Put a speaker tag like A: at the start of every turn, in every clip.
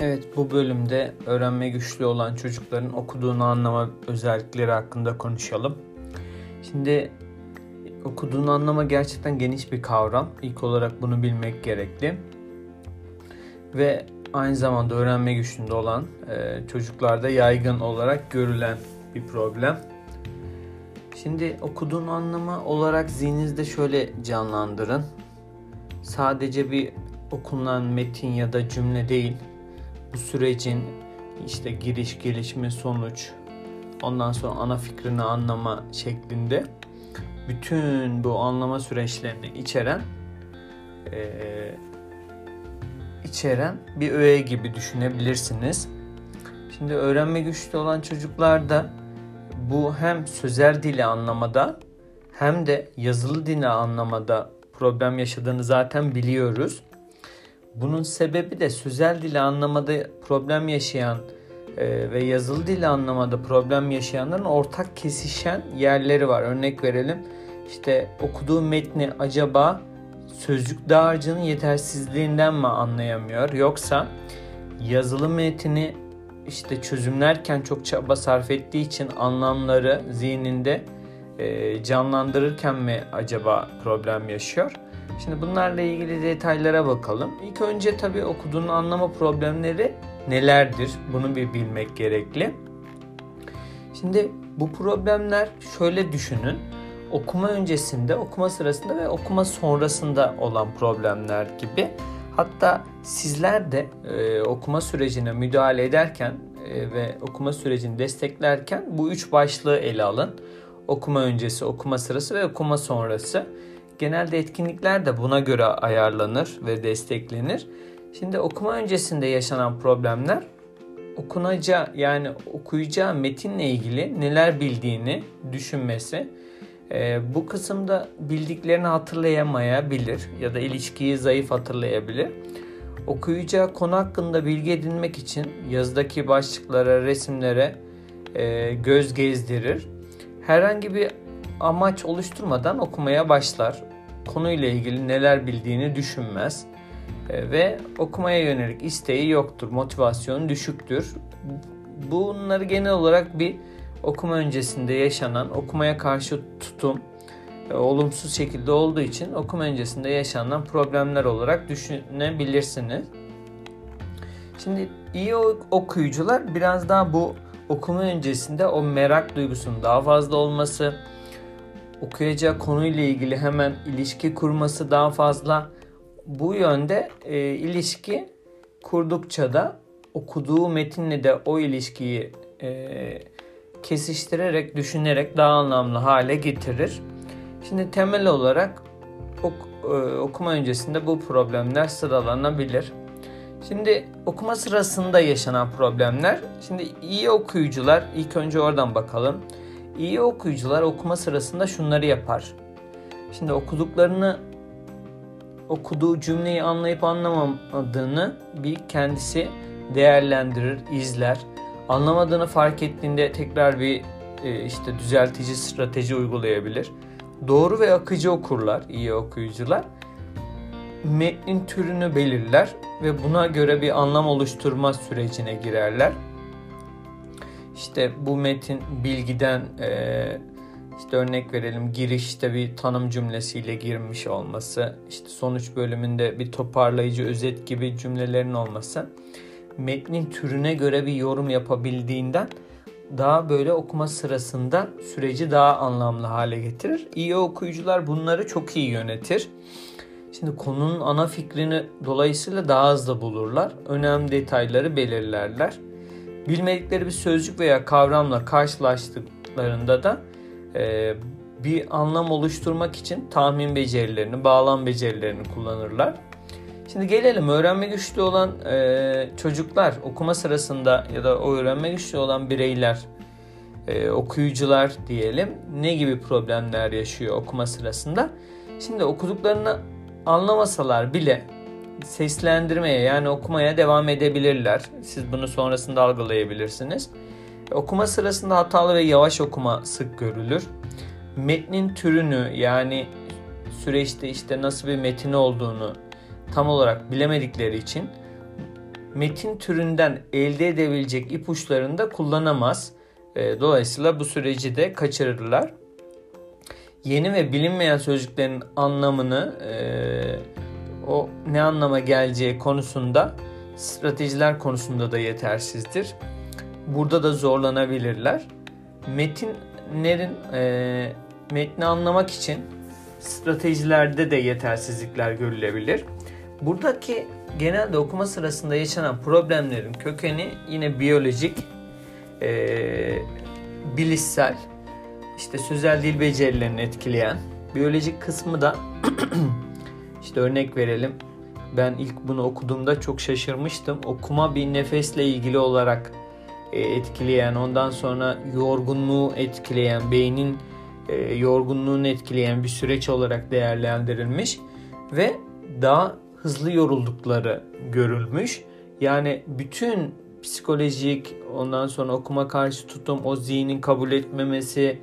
A: Evet bu bölümde öğrenme güçlü olan çocukların okuduğunu anlama özellikleri hakkında konuşalım. Şimdi okuduğunu anlama gerçekten geniş bir kavram. İlk olarak bunu bilmek gerekli. Ve aynı zamanda öğrenme güçlüğünde olan e, çocuklarda yaygın olarak görülen bir problem. Şimdi okuduğunu anlama olarak zihninizde şöyle canlandırın. Sadece bir okunan metin ya da cümle değil, bu sürecin işte giriş, gelişme, sonuç, ondan sonra ana fikrini anlama şeklinde bütün bu anlama süreçlerini içeren e, içeren bir öğe gibi düşünebilirsiniz. Şimdi öğrenme güçlü olan çocuklarda bu hem sözel dili anlamada hem de yazılı dili anlamada problem yaşadığını zaten biliyoruz. Bunun sebebi de sözel dili anlamada problem yaşayan e, ve yazılı dili anlamada problem yaşayanların ortak kesişen yerleri var. Örnek verelim. İşte okuduğu metni acaba sözcük dağarcığının yetersizliğinden mi anlayamıyor yoksa yazılı metni işte çözümlerken çok çaba sarf ettiği için anlamları zihninde e, canlandırırken mi acaba problem yaşıyor? Şimdi bunlarla ilgili detaylara bakalım. İlk önce tabii okuduğunu anlama problemleri nelerdir? Bunu bir bilmek gerekli. Şimdi bu problemler şöyle düşünün. Okuma öncesinde, okuma sırasında ve okuma sonrasında olan problemler gibi. Hatta sizler de e, okuma sürecine müdahale ederken e, ve okuma sürecini desteklerken bu üç başlığı ele alın. Okuma öncesi, okuma sırası ve okuma sonrası. Genelde etkinlikler de buna göre ayarlanır ve desteklenir. Şimdi okuma öncesinde yaşanan problemler okunacağı yani okuyacağı metinle ilgili neler bildiğini düşünmesi. Ee, bu kısımda bildiklerini hatırlayamayabilir ya da ilişkiyi zayıf hatırlayabilir. Okuyacağı konu hakkında bilgi edinmek için yazıdaki başlıklara, resimlere e, göz gezdirir. Herhangi bir amaç oluşturmadan okumaya başlar. Konuyla ilgili neler bildiğini düşünmez e, ve okumaya yönelik isteği yoktur, motivasyonu düşüktür. Bunları genel olarak bir okuma öncesinde yaşanan okumaya karşı tutum e, olumsuz şekilde olduğu için okuma öncesinde yaşanan problemler olarak düşünebilirsiniz. Şimdi iyi okuyucular biraz daha bu okuma öncesinde o merak duygusunun daha fazla olması, okuyacağı konuyla ilgili hemen ilişki kurması daha fazla. Bu yönde e, ilişki kurdukça da okuduğu metinle de o ilişkiyi e, kesiştirerek, düşünerek daha anlamlı hale getirir. Şimdi temel olarak ok, e, okuma öncesinde bu problemler sıralanabilir. Şimdi okuma sırasında yaşanan problemler. Şimdi iyi okuyucular ilk önce oradan bakalım. İyi okuyucular okuma sırasında şunları yapar. Şimdi okuduklarını okuduğu cümleyi anlayıp anlamadığını bir kendisi değerlendirir, izler. Anlamadığını fark ettiğinde tekrar bir e, işte düzeltici strateji uygulayabilir. Doğru ve akıcı okurlar, iyi okuyucular. Metnin türünü belirler ve buna göre bir anlam oluşturma sürecine girerler. İşte bu metin bilgiden e, işte örnek verelim girişte bir tanım cümlesiyle girmiş olması, işte sonuç bölümünde bir toparlayıcı özet gibi cümlelerin olması metnin türüne göre bir yorum yapabildiğinden daha böyle okuma sırasında süreci daha anlamlı hale getirir. İyi okuyucular bunları çok iyi yönetir. Şimdi konunun ana fikrini dolayısıyla daha hızlı bulurlar. Önemli detayları belirlerler. Bilmedikleri bir sözcük veya kavramla karşılaştıklarında da e, bir anlam oluşturmak için tahmin becerilerini, bağlam becerilerini kullanırlar. Şimdi gelelim öğrenme güçlü olan e, çocuklar okuma sırasında ya da o öğrenme güçlü olan bireyler, e, okuyucular diyelim ne gibi problemler yaşıyor okuma sırasında? Şimdi okuduklarını anlamasalar bile seslendirmeye yani okumaya devam edebilirler. Siz bunu sonrasında algılayabilirsiniz. Okuma sırasında hatalı ve yavaş okuma sık görülür. Metnin türünü yani süreçte işte nasıl bir metin olduğunu tam olarak bilemedikleri için metin türünden elde edebilecek ipuçlarını da kullanamaz. E, dolayısıyla bu süreci de kaçırırlar. Yeni ve bilinmeyen sözcüklerin anlamını e, o ne anlama geleceği konusunda stratejiler konusunda da yetersizdir. Burada da zorlanabilirler. Metinlerin e, metni anlamak için stratejilerde de yetersizlikler görülebilir. Buradaki genelde okuma sırasında yaşanan problemlerin kökeni yine biyolojik, e, bilişsel, işte sözel dil becerilerini etkileyen, biyolojik kısmı da işte örnek verelim. Ben ilk bunu okuduğumda çok şaşırmıştım. Okuma bir nefesle ilgili olarak e, etkileyen, ondan sonra yorgunluğu etkileyen, beynin e, yorgunluğunu etkileyen bir süreç olarak değerlendirilmiş ve daha hızlı yoruldukları görülmüş. Yani bütün psikolojik ondan sonra okuma karşı tutum, o zihnin kabul etmemesi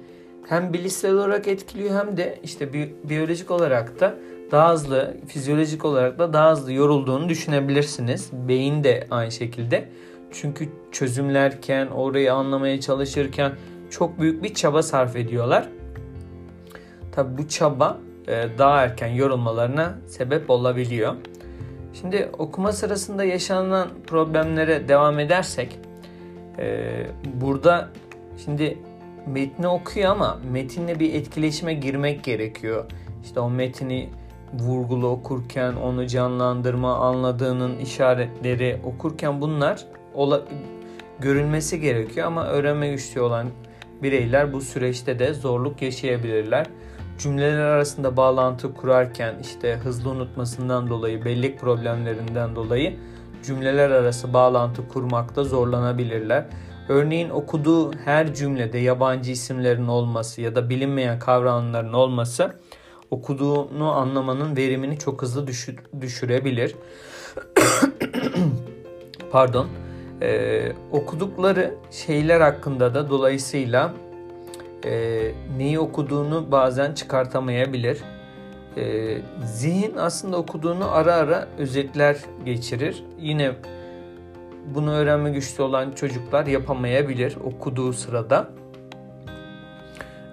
A: hem bilişsel olarak etkiliyor hem de işte bi- biyolojik olarak da daha hızlı, fizyolojik olarak da daha hızlı yorulduğunu düşünebilirsiniz. Beyin de aynı şekilde. Çünkü çözümlerken, orayı anlamaya çalışırken çok büyük bir çaba sarf ediyorlar. Tabi bu çaba e, daha erken yorulmalarına sebep olabiliyor. Şimdi okuma sırasında yaşanan problemlere devam edersek e, burada şimdi metni okuyor ama metinle bir etkileşime girmek gerekiyor. İşte o metini vurgulu okurken onu canlandırma, anladığının işaretleri okurken bunlar ola, görülmesi gerekiyor ama öğrenme güçlüğü olan bireyler bu süreçte de zorluk yaşayabilirler. Cümleler arasında bağlantı kurarken işte hızlı unutmasından dolayı, bellek problemlerinden dolayı cümleler arası bağlantı kurmakta zorlanabilirler. Örneğin okuduğu her cümlede yabancı isimlerin olması ya da bilinmeyen kavramların olması okuduğunu anlamanın verimini çok hızlı düşür, düşürebilir. Pardon. Ee, okudukları şeyler hakkında da dolayısıyla e, neyi okuduğunu bazen çıkartamayabilir. E, zihin aslında okuduğunu ara ara özetler geçirir. Yine bunu öğrenme güçlü olan çocuklar yapamayabilir okuduğu sırada.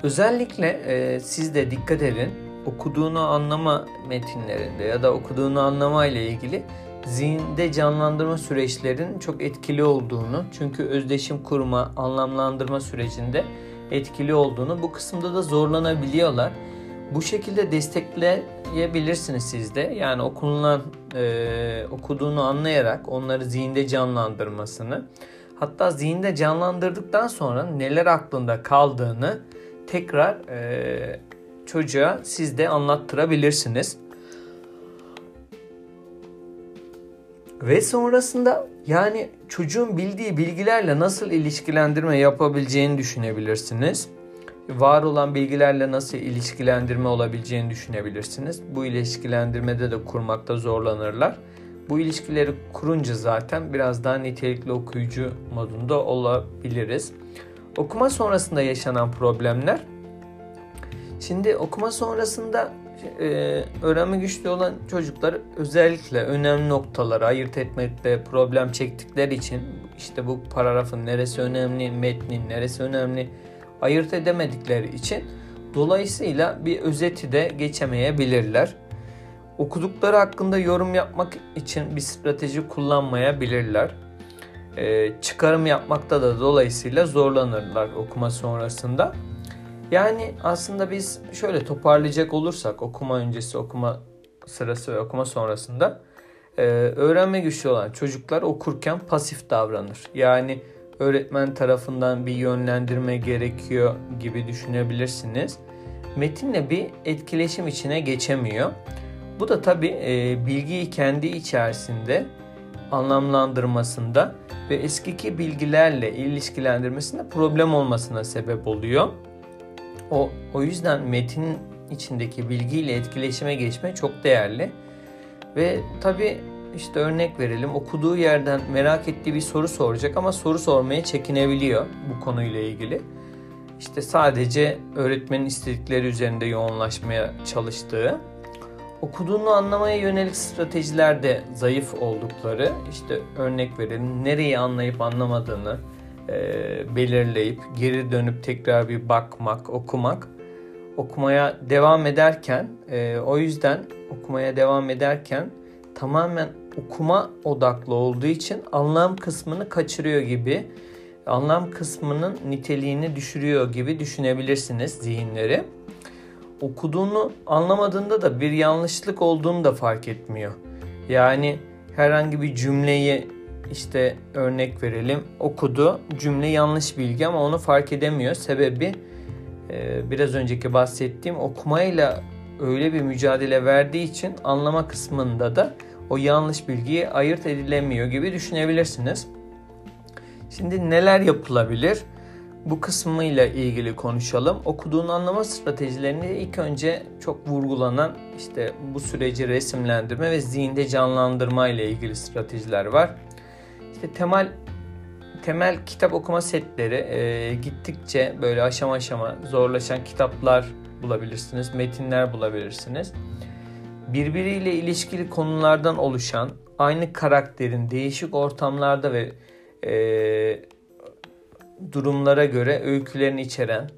A: Özellikle e, siz de dikkat edin okuduğunu anlama metinlerinde ya da okuduğunu anlama ile ilgili zihinde canlandırma süreçlerinin çok etkili olduğunu çünkü özdeşim kurma, anlamlandırma sürecinde etkili olduğunu bu kısımda da zorlanabiliyorlar. Bu şekilde destekleyebilirsiniz siz de. Yani okunulan, e, okuduğunu anlayarak onları zihinde canlandırmasını. Hatta zihinde canlandırdıktan sonra neler aklında kaldığını tekrar e, çocuğa siz de anlattırabilirsiniz. Ve sonrasında yani çocuğun bildiği bilgilerle nasıl ilişkilendirme yapabileceğini düşünebilirsiniz. Var olan bilgilerle nasıl ilişkilendirme olabileceğini düşünebilirsiniz. Bu ilişkilendirmede de kurmakta zorlanırlar. Bu ilişkileri kurunca zaten biraz daha nitelikli okuyucu modunda olabiliriz. Okuma sonrasında yaşanan problemler. Şimdi okuma sonrasında e, öğrenme güçlü olan çocuklar özellikle önemli noktaları ayırt etmekte problem çektikleri için işte bu paragrafın neresi önemli, metnin neresi önemli ayırt edemedikleri için dolayısıyla bir özeti de geçemeyebilirler. Okudukları hakkında yorum yapmak için bir strateji kullanmayabilirler. Ee, çıkarım yapmakta da dolayısıyla zorlanırlar okuma sonrasında. Yani aslında biz şöyle toparlayacak olursak okuma öncesi, okuma sırası ve okuma sonrasında e, öğrenme güçlü olan çocuklar okurken pasif davranır. Yani öğretmen tarafından bir yönlendirme gerekiyor gibi düşünebilirsiniz. Metinle bir etkileşim içine geçemiyor. Bu da tabi e, bilgiyi kendi içerisinde anlamlandırmasında ve eskiki bilgilerle ilişkilendirmesinde problem olmasına sebep oluyor. O, o yüzden metin içindeki bilgiyle etkileşime geçme çok değerli. Ve tabi işte örnek verelim okuduğu yerden merak ettiği bir soru soracak ama soru sormaya çekinebiliyor bu konuyla ilgili. İşte sadece öğretmenin istedikleri üzerinde yoğunlaşmaya çalıştığı. okuduğunu anlamaya yönelik stratejilerde zayıf oldukları işte örnek verelim nereyi anlayıp anlamadığını belirleyip geri dönüp tekrar bir bakmak, okumak okumaya devam ederken e, o yüzden okumaya devam ederken tamamen okuma odaklı olduğu için anlam kısmını kaçırıyor gibi anlam kısmının niteliğini düşürüyor gibi düşünebilirsiniz zihinleri. Okuduğunu anlamadığında da bir yanlışlık olduğunu da fark etmiyor. Yani herhangi bir cümleyi işte örnek verelim okudu cümle yanlış bilgi ama onu fark edemiyor. Sebebi e, biraz önceki bahsettiğim okumayla öyle bir mücadele verdiği için anlama kısmında da o yanlış bilgiyi ayırt edilemiyor gibi düşünebilirsiniz. Şimdi neler yapılabilir? Bu kısmıyla ilgili konuşalım. Okuduğunu anlama stratejilerinde ilk önce çok vurgulanan işte bu süreci resimlendirme ve zihinde canlandırma ile ilgili stratejiler var. İşte temel temel kitap okuma setleri e, gittikçe böyle aşama aşama zorlaşan kitaplar bulabilirsiniz, metinler bulabilirsiniz. Birbiriyle ilişkili konulardan oluşan, aynı karakterin değişik ortamlarda ve e, durumlara göre öykülerini içeren,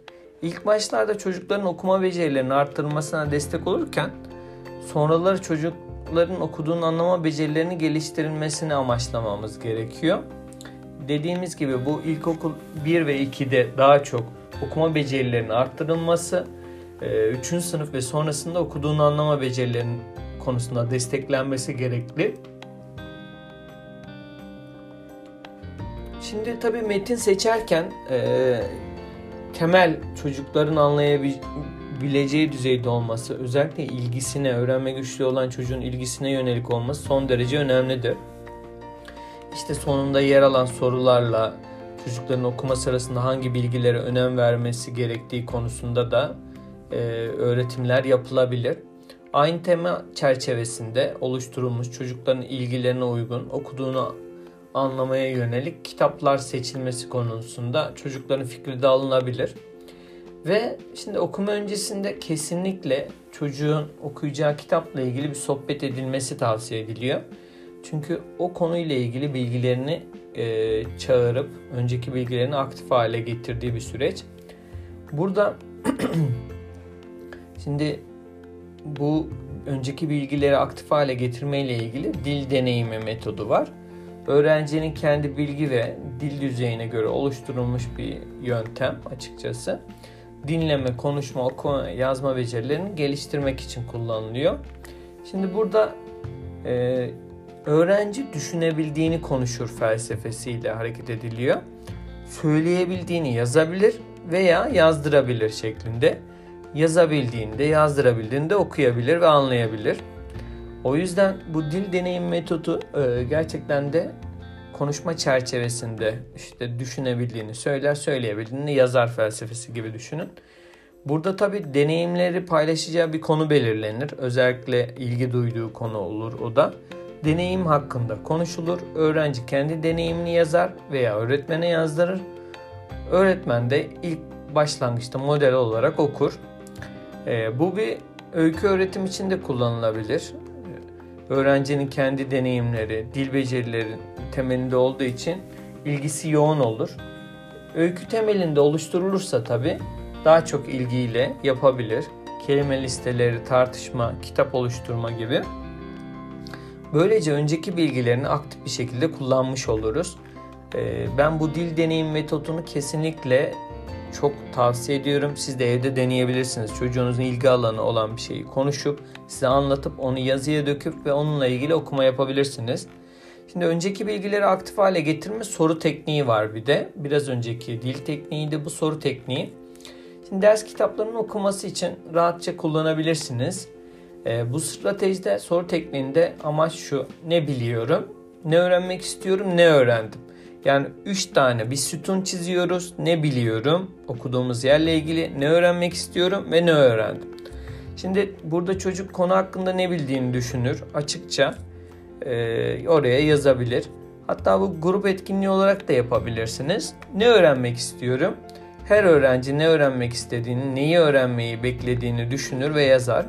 A: ilk başlarda çocukların okuma becerilerini arttırmasına destek olurken, sonraları çocukların okuduğunu anlama becerilerini geliştirilmesini amaçlamamız gerekiyor. Dediğimiz gibi bu ilkokul 1 ve 2'de daha çok okuma becerilerinin arttırılması, 3. E, sınıf ve sonrasında okuduğunu anlama becerilerinin konusunda desteklenmesi gerekli. Şimdi tabii metin seçerken e, temel çocukların anlayabileceği düzeyde olması, özellikle ilgisine, öğrenme güçlüğü olan çocuğun ilgisine yönelik olması son derece önemlidir. İşte sonunda yer alan sorularla çocukların okuma sırasında hangi bilgilere önem vermesi gerektiği konusunda da e, öğretimler yapılabilir. Aynı tema çerçevesinde oluşturulmuş çocukların ilgilerine uygun okuduğunu anlamaya yönelik kitaplar seçilmesi konusunda çocukların fikri de alınabilir. Ve şimdi okuma öncesinde kesinlikle çocuğun okuyacağı kitapla ilgili bir sohbet edilmesi tavsiye ediliyor. Çünkü o konuyla ilgili bilgilerini e, çağırıp önceki bilgilerini aktif hale getirdiği bir süreç. Burada şimdi bu önceki bilgileri aktif hale getirme ile ilgili dil deneyimi metodu var. Öğrencinin kendi bilgi ve dil düzeyine göre oluşturulmuş bir yöntem açıkçası. Dinleme, konuşma, okuma, yazma becerilerini geliştirmek için kullanılıyor. Şimdi burada e, öğrenci düşünebildiğini konuşur felsefesiyle hareket ediliyor. Söyleyebildiğini yazabilir veya yazdırabilir şeklinde. Yazabildiğinde, yazdırabildiğinde okuyabilir ve anlayabilir. O yüzden bu dil deneyim metodu e, gerçekten de konuşma çerçevesinde işte düşünebildiğini, söyler söyleyebildiğini yazar felsefesi gibi düşünün. Burada tabi deneyimleri paylaşacağı bir konu belirlenir. Özellikle ilgi duyduğu konu olur o da. Deneyim hakkında konuşulur. Öğrenci kendi deneyimini yazar veya öğretmene yazdırır. Öğretmen de ilk başlangıçta model olarak okur. E, bu bir öykü öğretim için de kullanılabilir öğrencinin kendi deneyimleri, dil becerileri temelinde olduğu için ilgisi yoğun olur. Öykü temelinde oluşturulursa tabi daha çok ilgiyle yapabilir. Kelime listeleri, tartışma, kitap oluşturma gibi. Böylece önceki bilgilerini aktif bir şekilde kullanmış oluruz. Ee, ben bu dil deneyim metodunu kesinlikle çok tavsiye ediyorum. Siz de evde deneyebilirsiniz. Çocuğunuzun ilgi alanı olan bir şeyi konuşup size anlatıp onu yazıya döküp ve onunla ilgili okuma yapabilirsiniz. Şimdi önceki bilgileri aktif hale getirme soru tekniği var bir de. Biraz önceki dil tekniği de bu soru tekniği. Şimdi ders kitaplarının okuması için rahatça kullanabilirsiniz. E, bu stratejide soru tekniğinde amaç şu. Ne biliyorum, ne öğrenmek istiyorum, ne öğrendim. Yani 3 tane bir sütun çiziyoruz. Ne biliyorum okuduğumuz yerle ilgili, ne öğrenmek istiyorum ve ne öğrendim. Şimdi burada çocuk konu hakkında ne bildiğini düşünür. Açıkça e, oraya yazabilir. Hatta bu grup etkinliği olarak da yapabilirsiniz. Ne öğrenmek istiyorum? Her öğrenci ne öğrenmek istediğini, neyi öğrenmeyi beklediğini düşünür ve yazar.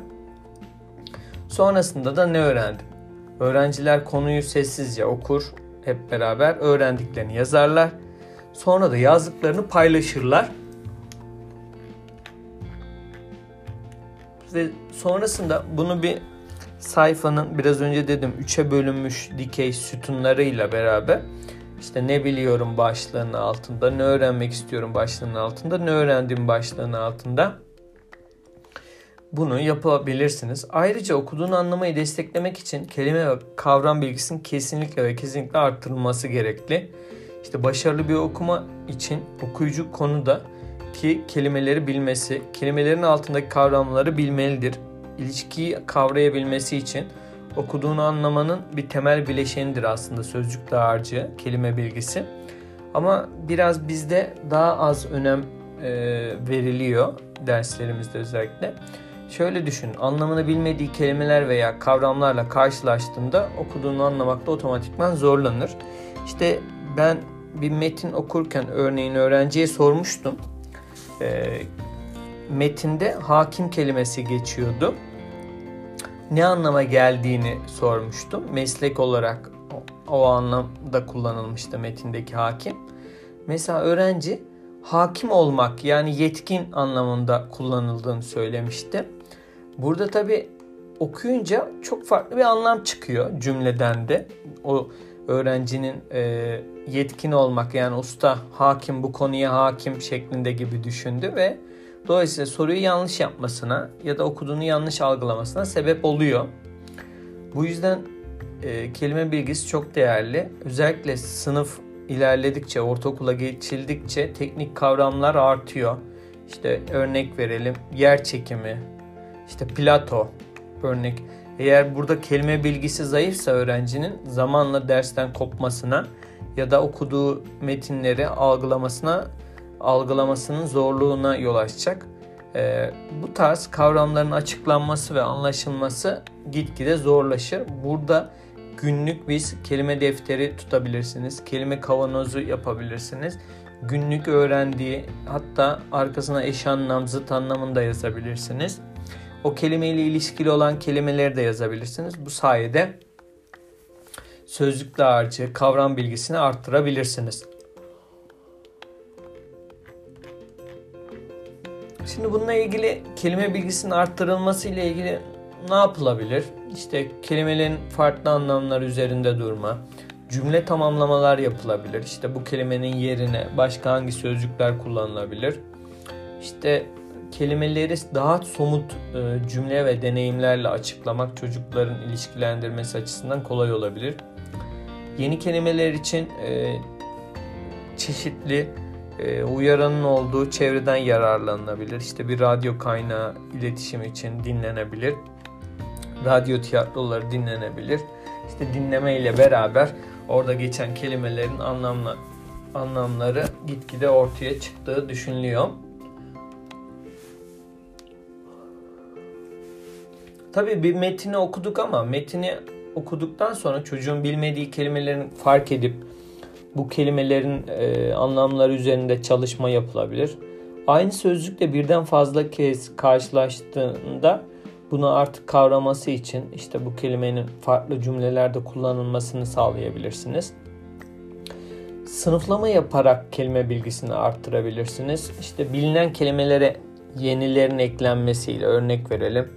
A: Sonrasında da ne öğrendim? Öğrenciler konuyu sessizce okur, hep beraber öğrendiklerini yazarlar. Sonra da yazdıklarını paylaşırlar. Ve sonrasında bunu bir sayfanın biraz önce dedim üçe bölünmüş dikey sütunlarıyla beraber işte ne biliyorum başlığının altında, ne öğrenmek istiyorum başlığının altında, ne öğrendiğim başlığının altında bunu yapabilirsiniz. Ayrıca okuduğun anlamayı desteklemek için kelime ve kavram bilgisinin kesinlikle ve kesinlikle arttırılması gerekli. İşte başarılı bir okuma için okuyucu konuda ki kelimeleri bilmesi, kelimelerin altındaki kavramları bilmelidir. İlişkiyi kavrayabilmesi için okuduğunu anlamanın bir temel bileşenidir aslında sözcük dağarcığı, kelime bilgisi. Ama biraz bizde daha az önem veriliyor derslerimizde özellikle. Şöyle düşün, anlamını bilmediği kelimeler veya kavramlarla karşılaştığında okuduğunu anlamakta otomatikman zorlanır. İşte ben bir metin okurken örneğin öğrenciye sormuştum. E, metinde hakim kelimesi geçiyordu. Ne anlama geldiğini sormuştum. Meslek olarak o, anlamda kullanılmıştı metindeki hakim. Mesela öğrenci hakim olmak yani yetkin anlamında kullanıldığını söylemişti. Burada tabi okuyunca çok farklı bir anlam çıkıyor cümleden de. O öğrencinin e, yetkin olmak yani usta, hakim, bu konuya hakim şeklinde gibi düşündü ve dolayısıyla soruyu yanlış yapmasına ya da okuduğunu yanlış algılamasına sebep oluyor. Bu yüzden e, kelime bilgisi çok değerli. Özellikle sınıf ilerledikçe, ortaokula geçildikçe teknik kavramlar artıyor. İşte örnek verelim yer çekimi, işte Plato örnek. Eğer burada kelime bilgisi zayıfsa öğrencinin zamanla dersten kopmasına ya da okuduğu metinleri algılamasına algılamasının zorluğuna yol açacak. Ee, bu tarz kavramların açıklanması ve anlaşılması gitgide zorlaşır. Burada günlük biz kelime defteri tutabilirsiniz. Kelime kavanozu yapabilirsiniz. Günlük öğrendiği hatta arkasına eş anlam, zıt anlamında yazabilirsiniz. O kelimeyle ilişkili olan kelimeleri de yazabilirsiniz. Bu sayede sözlük dağarcığı, kavram bilgisini arttırabilirsiniz. Şimdi bununla ilgili kelime bilgisinin arttırılması ile ilgili ne yapılabilir? İşte kelimelerin farklı anlamlar üzerinde durma, cümle tamamlamalar yapılabilir. İşte bu kelimenin yerine başka hangi sözcükler kullanılabilir? İşte kelimeleri daha somut e, cümle ve deneyimlerle açıklamak çocukların ilişkilendirmesi açısından kolay olabilir. Yeni kelimeler için e, çeşitli e, uyaranın olduğu çevreden yararlanılabilir. İşte bir radyo kaynağı iletişim için dinlenebilir. Radyo tiyatroları dinlenebilir. İşte dinleme ile beraber orada geçen kelimelerin anlamla, anlamları gitgide ortaya çıktığı düşünülüyor. Tabii bir metini okuduk ama metini okuduktan sonra çocuğun bilmediği kelimelerin fark edip bu kelimelerin e, anlamları üzerinde çalışma yapılabilir. Aynı sözcükle birden fazla kez karşılaştığında bunu artık kavraması için işte bu kelimenin farklı cümlelerde kullanılmasını sağlayabilirsiniz. Sınıflama yaparak kelime bilgisini arttırabilirsiniz. İşte bilinen kelimelere yenilerin eklenmesiyle örnek verelim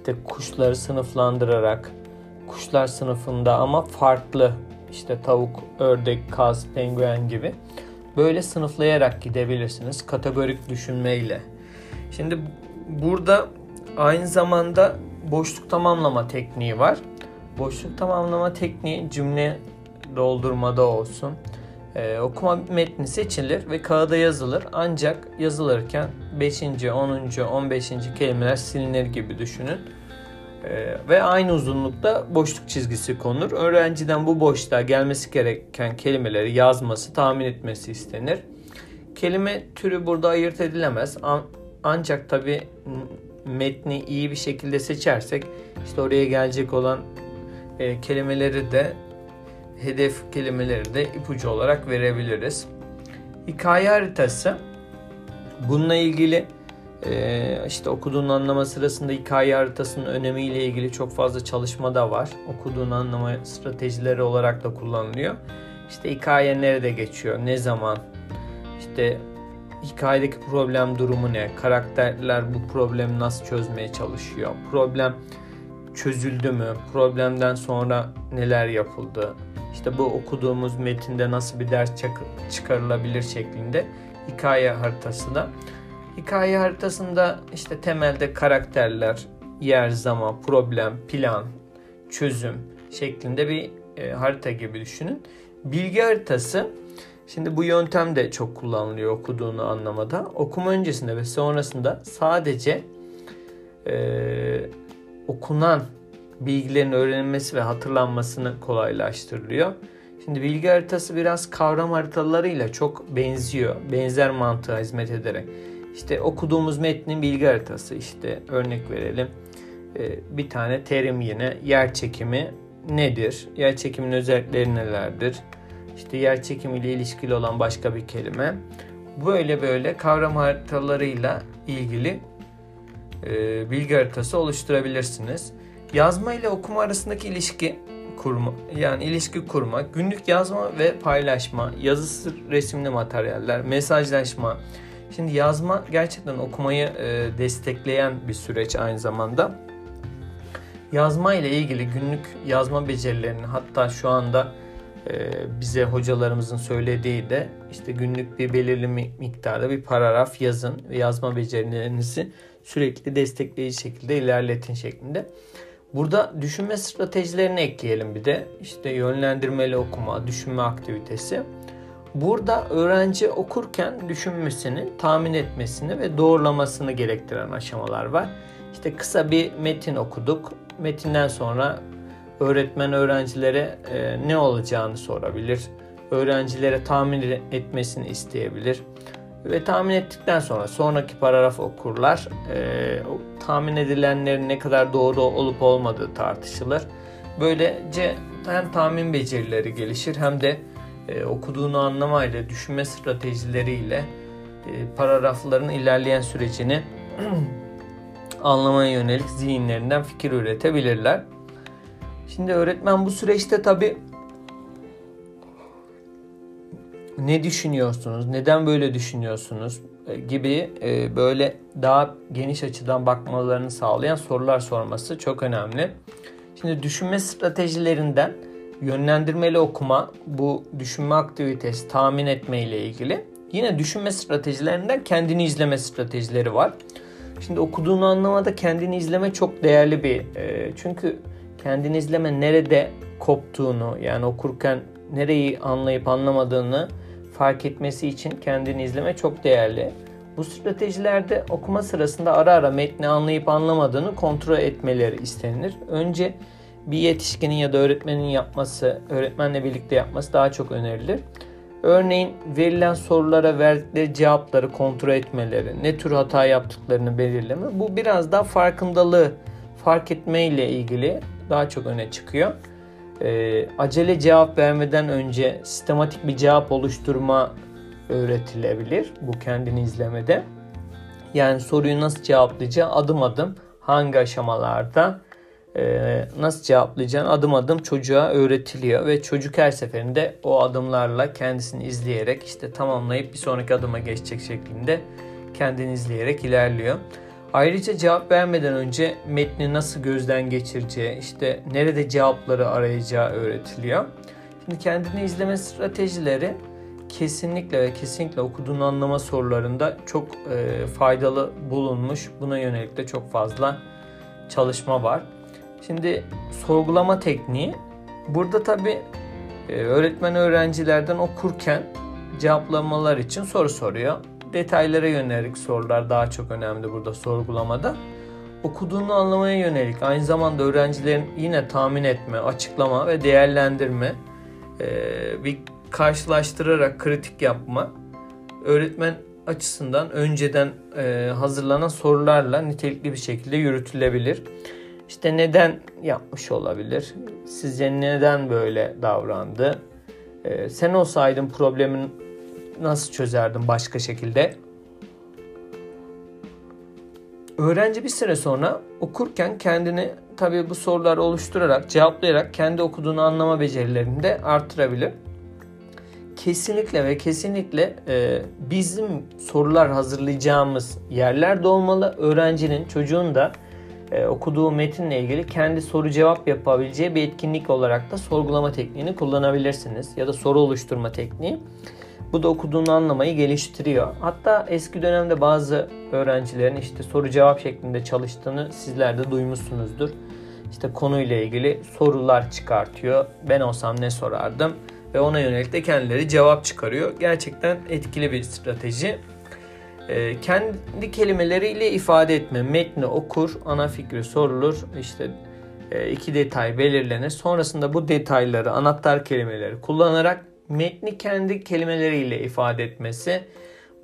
A: işte kuşları sınıflandırarak kuşlar sınıfında ama farklı işte tavuk, ördek, kaz, penguen gibi böyle sınıflayarak gidebilirsiniz kategorik düşünmeyle. Şimdi burada aynı zamanda boşluk tamamlama tekniği var. Boşluk tamamlama tekniği cümle doldurmada olsun. Ee, okuma metni seçilir ve kağıda yazılır. Ancak yazılırken 5. 10. 15. kelimeler silinir gibi düşünün. Ee, ve aynı uzunlukta boşluk çizgisi konur. Öğrenciden bu boşluğa gelmesi gereken kelimeleri yazması, tahmin etmesi istenir. Kelime türü burada ayırt edilemez. An- ancak tabi metni iyi bir şekilde seçersek işte oraya gelecek olan e, kelimeleri de hedef kelimeleri de ipucu olarak verebiliriz. Hikaye haritası bununla ilgili Ee, işte okuduğunu anlama sırasında hikaye haritasının önemiyle ilgili çok fazla çalışma da var. Okuduğunu anlama stratejileri olarak da kullanılıyor. İşte hikaye nerede geçiyor, ne zaman, işte hikayedeki problem durumu ne, karakterler bu problemi nasıl çözmeye çalışıyor, problem çözüldü mü, problemden sonra neler yapıldı, işte bu okuduğumuz metinde nasıl bir ders çıkarılabilir şeklinde hikaye haritası da. Hikaye haritasında işte temelde karakterler, yer, zaman, problem, plan, çözüm şeklinde bir e, harita gibi düşünün. Bilgi haritası Şimdi bu yöntem de çok kullanılıyor okuduğunu anlamada. Okuma öncesinde ve sonrasında sadece e, okunan bilgilerin öğrenilmesi ve hatırlanmasını kolaylaştırılıyor. Şimdi bilgi haritası biraz kavram haritalarıyla çok benziyor. Benzer mantığa hizmet ederek. İşte okuduğumuz metnin bilgi haritası işte örnek verelim. E, bir tane terim yine yer çekimi nedir? Yer çekimin özellikleri nelerdir? işte yer çekimi ile ilişkili olan başka bir kelime. Böyle böyle kavram haritalarıyla ilgili e, bilgi haritası oluşturabilirsiniz. Yazma ile okuma arasındaki ilişki kurma, yani ilişki kurma, günlük yazma ve paylaşma, yazısı resimli materyaller, mesajlaşma. Şimdi yazma gerçekten okumayı e, destekleyen bir süreç aynı zamanda. Yazma ile ilgili günlük yazma becerilerini hatta şu anda ee, bize hocalarımızın söylediği de işte günlük bir belirli miktarda bir paragraf yazın ve yazma becerilerinizi sürekli destekleyici şekilde ilerletin şeklinde. Burada düşünme stratejilerini ekleyelim bir de. İşte yönlendirmeli okuma, düşünme aktivitesi. Burada öğrenci okurken düşünmesini, tahmin etmesini ve doğrulamasını gerektiren aşamalar var. İşte kısa bir metin okuduk. Metinden sonra öğretmen öğrencilere e, ne olacağını sorabilir. Öğrencilere tahmin etmesini isteyebilir. Ve tahmin ettikten sonra sonraki paragraf okurlar. E, tahmin edilenlerin ne kadar doğru olup olmadığı tartışılır. Böylece hem tahmin becerileri gelişir hem de e, okuduğunu anlamayla, düşünme stratejileriyle e, paragrafların ilerleyen sürecini anlamaya yönelik zihinlerinden fikir üretebilirler. Şimdi öğretmen bu süreçte tabi ne düşünüyorsunuz, neden böyle düşünüyorsunuz e, gibi e, böyle daha geniş açıdan bakmalarını sağlayan sorular sorması çok önemli. Şimdi düşünme stratejilerinden yönlendirmeli okuma, bu düşünme aktivitesi tahmin etme ile ilgili. Yine düşünme stratejilerinden kendini izleme stratejileri var. Şimdi okuduğunu anlamada kendini izleme çok değerli bir. E, çünkü kendini izleme nerede koptuğunu yani okurken nereyi anlayıp anlamadığını fark etmesi için kendini izleme çok değerli. Bu stratejilerde okuma sırasında ara ara metni anlayıp anlamadığını kontrol etmeleri istenir. Önce bir yetişkinin ya da öğretmenin yapması, öğretmenle birlikte yapması daha çok önerilir. Örneğin verilen sorulara verdikleri cevapları kontrol etmeleri, ne tür hata yaptıklarını belirleme. Bu biraz daha farkındalığı fark etme ile ilgili daha çok öne çıkıyor. E, acele cevap vermeden önce sistematik bir cevap oluşturma öğretilebilir bu kendini izlemede. Yani soruyu nasıl cevaplayacağı adım adım hangi aşamalarda e, nasıl cevaplayacağını adım adım çocuğa öğretiliyor ve çocuk her seferinde o adımlarla kendisini izleyerek işte tamamlayıp bir sonraki adıma geçecek şeklinde kendini izleyerek ilerliyor. Ayrıca cevap vermeden önce metni nasıl gözden geçireceği, işte nerede cevapları arayacağı öğretiliyor. Şimdi kendini izleme stratejileri kesinlikle ve kesinlikle okuduğunu anlama sorularında çok e, faydalı bulunmuş. Buna yönelik de çok fazla çalışma var. Şimdi sorgulama tekniği. Burada tabi e, öğretmen öğrencilerden okurken cevaplamalar için soru soruyor detaylara yönelik sorular daha çok önemli burada sorgulamada. Okuduğunu anlamaya yönelik aynı zamanda öğrencilerin yine tahmin etme, açıklama ve değerlendirme, bir karşılaştırarak kritik yapma, öğretmen açısından önceden hazırlanan sorularla nitelikli bir şekilde yürütülebilir. İşte neden yapmış olabilir? Sizce neden böyle davrandı? Sen olsaydın problemin nasıl çözerdin başka şekilde? öğrenci bir süre sonra okurken kendini tabii bu soruları oluşturarak, cevaplayarak kendi okuduğunu anlama becerilerini de artırabilir. Kesinlikle ve kesinlikle e, bizim sorular hazırlayacağımız yerler de olmalı. Öğrencinin, çocuğun da e, okuduğu metinle ilgili kendi soru cevap yapabileceği bir etkinlik olarak da sorgulama tekniğini kullanabilirsiniz. Ya da soru oluşturma tekniği. Bu da okuduğunu anlamayı geliştiriyor. Hatta eski dönemde bazı öğrencilerin işte soru cevap şeklinde çalıştığını sizler de duymuşsunuzdur. İşte konuyla ilgili sorular çıkartıyor. Ben olsam ne sorardım? Ve ona yönelik de kendileri cevap çıkarıyor. Gerçekten etkili bir strateji. Ee, kendi kelimeleriyle ifade etme. Metni okur, ana fikri sorulur. İşte e, iki detay belirlenir. Sonrasında bu detayları, anahtar kelimeleri kullanarak metni kendi kelimeleriyle ifade etmesi.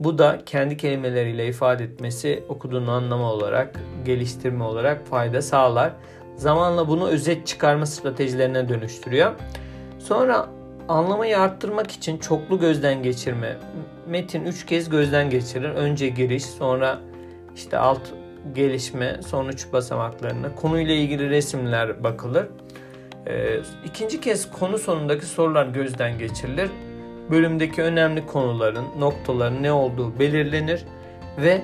A: Bu da kendi kelimeleriyle ifade etmesi okuduğunu anlama olarak, geliştirme olarak fayda sağlar. Zamanla bunu özet çıkarma stratejilerine dönüştürüyor. Sonra anlamayı arttırmak için çoklu gözden geçirme. Metin 3 kez gözden geçirir. Önce giriş, sonra işte alt gelişme, sonuç basamaklarına, konuyla ilgili resimler bakılır. E, ikinci kez konu sonundaki sorular gözden geçirilir. Bölümdeki önemli konuların, noktaların ne olduğu belirlenir ve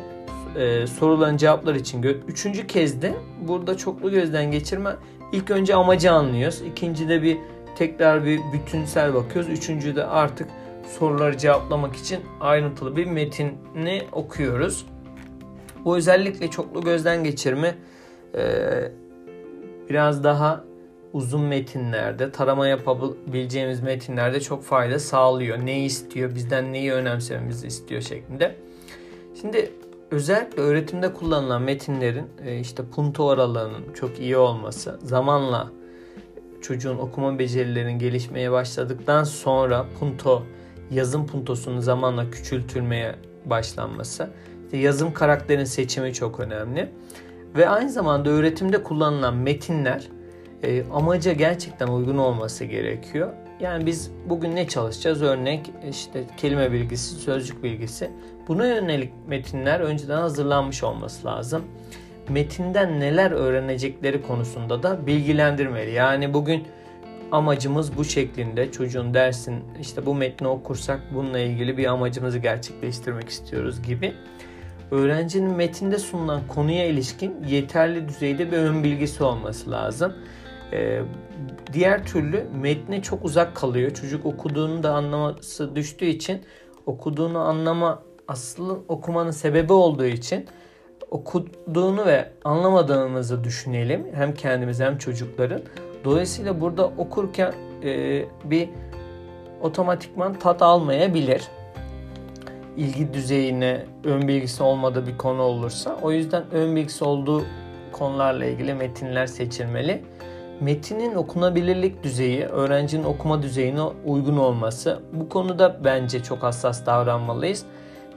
A: e, sorulan cevaplar için gö- üçüncü kez de burada çoklu gözden geçirme ilk önce amacı anlıyoruz. İkincide bir tekrar bir bütünsel bakıyoruz. Üçüncüde artık soruları cevaplamak için ayrıntılı bir metini okuyoruz. Bu özellikle çoklu gözden geçirme e, biraz daha uzun metinlerde, tarama yapabileceğimiz metinlerde çok fayda sağlıyor. Ne istiyor, bizden neyi önemsememizi istiyor şeklinde. Şimdi özellikle öğretimde kullanılan metinlerin e, işte punto aralığının çok iyi olması, zamanla çocuğun okuma becerilerinin gelişmeye başladıktan sonra punto, yazım puntosunun zamanla küçültülmeye başlanması, işte yazım karakterin seçimi çok önemli. Ve aynı zamanda öğretimde kullanılan metinler e, amaca gerçekten uygun olması gerekiyor. Yani biz bugün ne çalışacağız? Örnek işte kelime bilgisi, sözcük bilgisi. Buna yönelik metinler önceden hazırlanmış olması lazım. Metinden neler öğrenecekleri konusunda da bilgilendirmeli. Yani bugün amacımız bu şeklinde çocuğun dersin işte bu metni okursak bununla ilgili bir amacımızı gerçekleştirmek istiyoruz gibi. Öğrencinin metinde sunulan konuya ilişkin yeterli düzeyde bir ön bilgisi olması lazım. Ee, diğer türlü metne çok uzak kalıyor. Çocuk okuduğunu da anlaması düştüğü için okuduğunu anlama asıl okumanın sebebi olduğu için okuduğunu ve anlamadığımızı düşünelim. Hem kendimiz hem çocukların. Dolayısıyla burada okurken e, bir otomatikman tat almayabilir. İlgi düzeyine ön bilgisi olmadığı bir konu olursa. O yüzden ön bilgisi olduğu konularla ilgili metinler seçilmeli metinin okunabilirlik düzeyi, öğrencinin okuma düzeyine uygun olması. Bu konuda bence çok hassas davranmalıyız.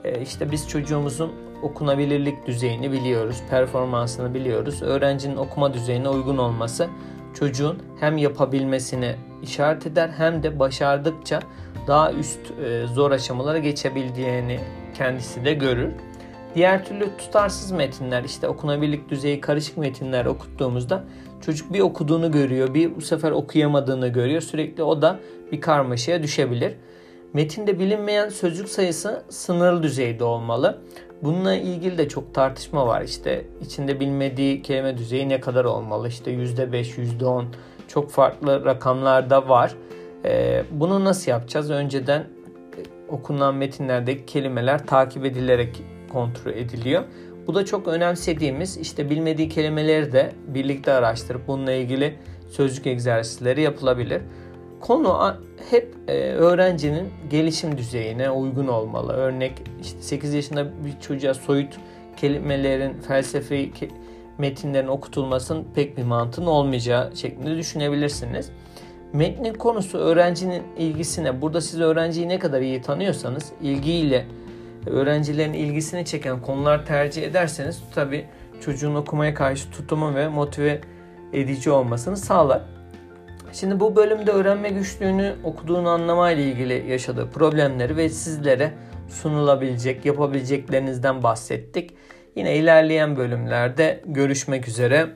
A: E, işte biz çocuğumuzun okunabilirlik düzeyini biliyoruz, performansını biliyoruz. Öğrencinin okuma düzeyine uygun olması çocuğun hem yapabilmesini işaret eder hem de başardıkça daha üst e, zor aşamalara geçebildiğini kendisi de görür. Diğer türlü tutarsız metinler işte okunabilirlik düzeyi karışık metinler okuttuğumuzda çocuk bir okuduğunu görüyor bir bu sefer okuyamadığını görüyor sürekli o da bir karmaşaya düşebilir. Metinde bilinmeyen sözcük sayısı sınırlı düzeyde olmalı. Bununla ilgili de çok tartışma var. İşte içinde bilmediği kelime düzeyi ne kadar olmalı? İşte %5, %10 çok farklı rakamlar da var. Ee, bunu nasıl yapacağız? Önceden okunan metinlerdeki kelimeler takip edilerek kontrol ediliyor. Bu da çok önemsediğimiz işte bilmediği kelimeleri de birlikte araştırıp bununla ilgili sözcük egzersizleri yapılabilir. Konu hep e, öğrencinin gelişim düzeyine uygun olmalı. Örnek işte 8 yaşında bir çocuğa soyut kelimelerin felsefi metinlerin okutulmasının pek bir mantığın olmayacağı şeklinde düşünebilirsiniz. Metnin konusu öğrencinin ilgisine, burada siz öğrenciyi ne kadar iyi tanıyorsanız ilgiyle öğrencilerin ilgisini çeken konular tercih ederseniz tabi çocuğun okumaya karşı tutumu ve motive edici olmasını sağlar. Şimdi bu bölümde öğrenme güçlüğünü okuduğunu anlamayla ilgili yaşadığı problemleri ve sizlere sunulabilecek, yapabileceklerinizden bahsettik. Yine ilerleyen bölümlerde görüşmek üzere.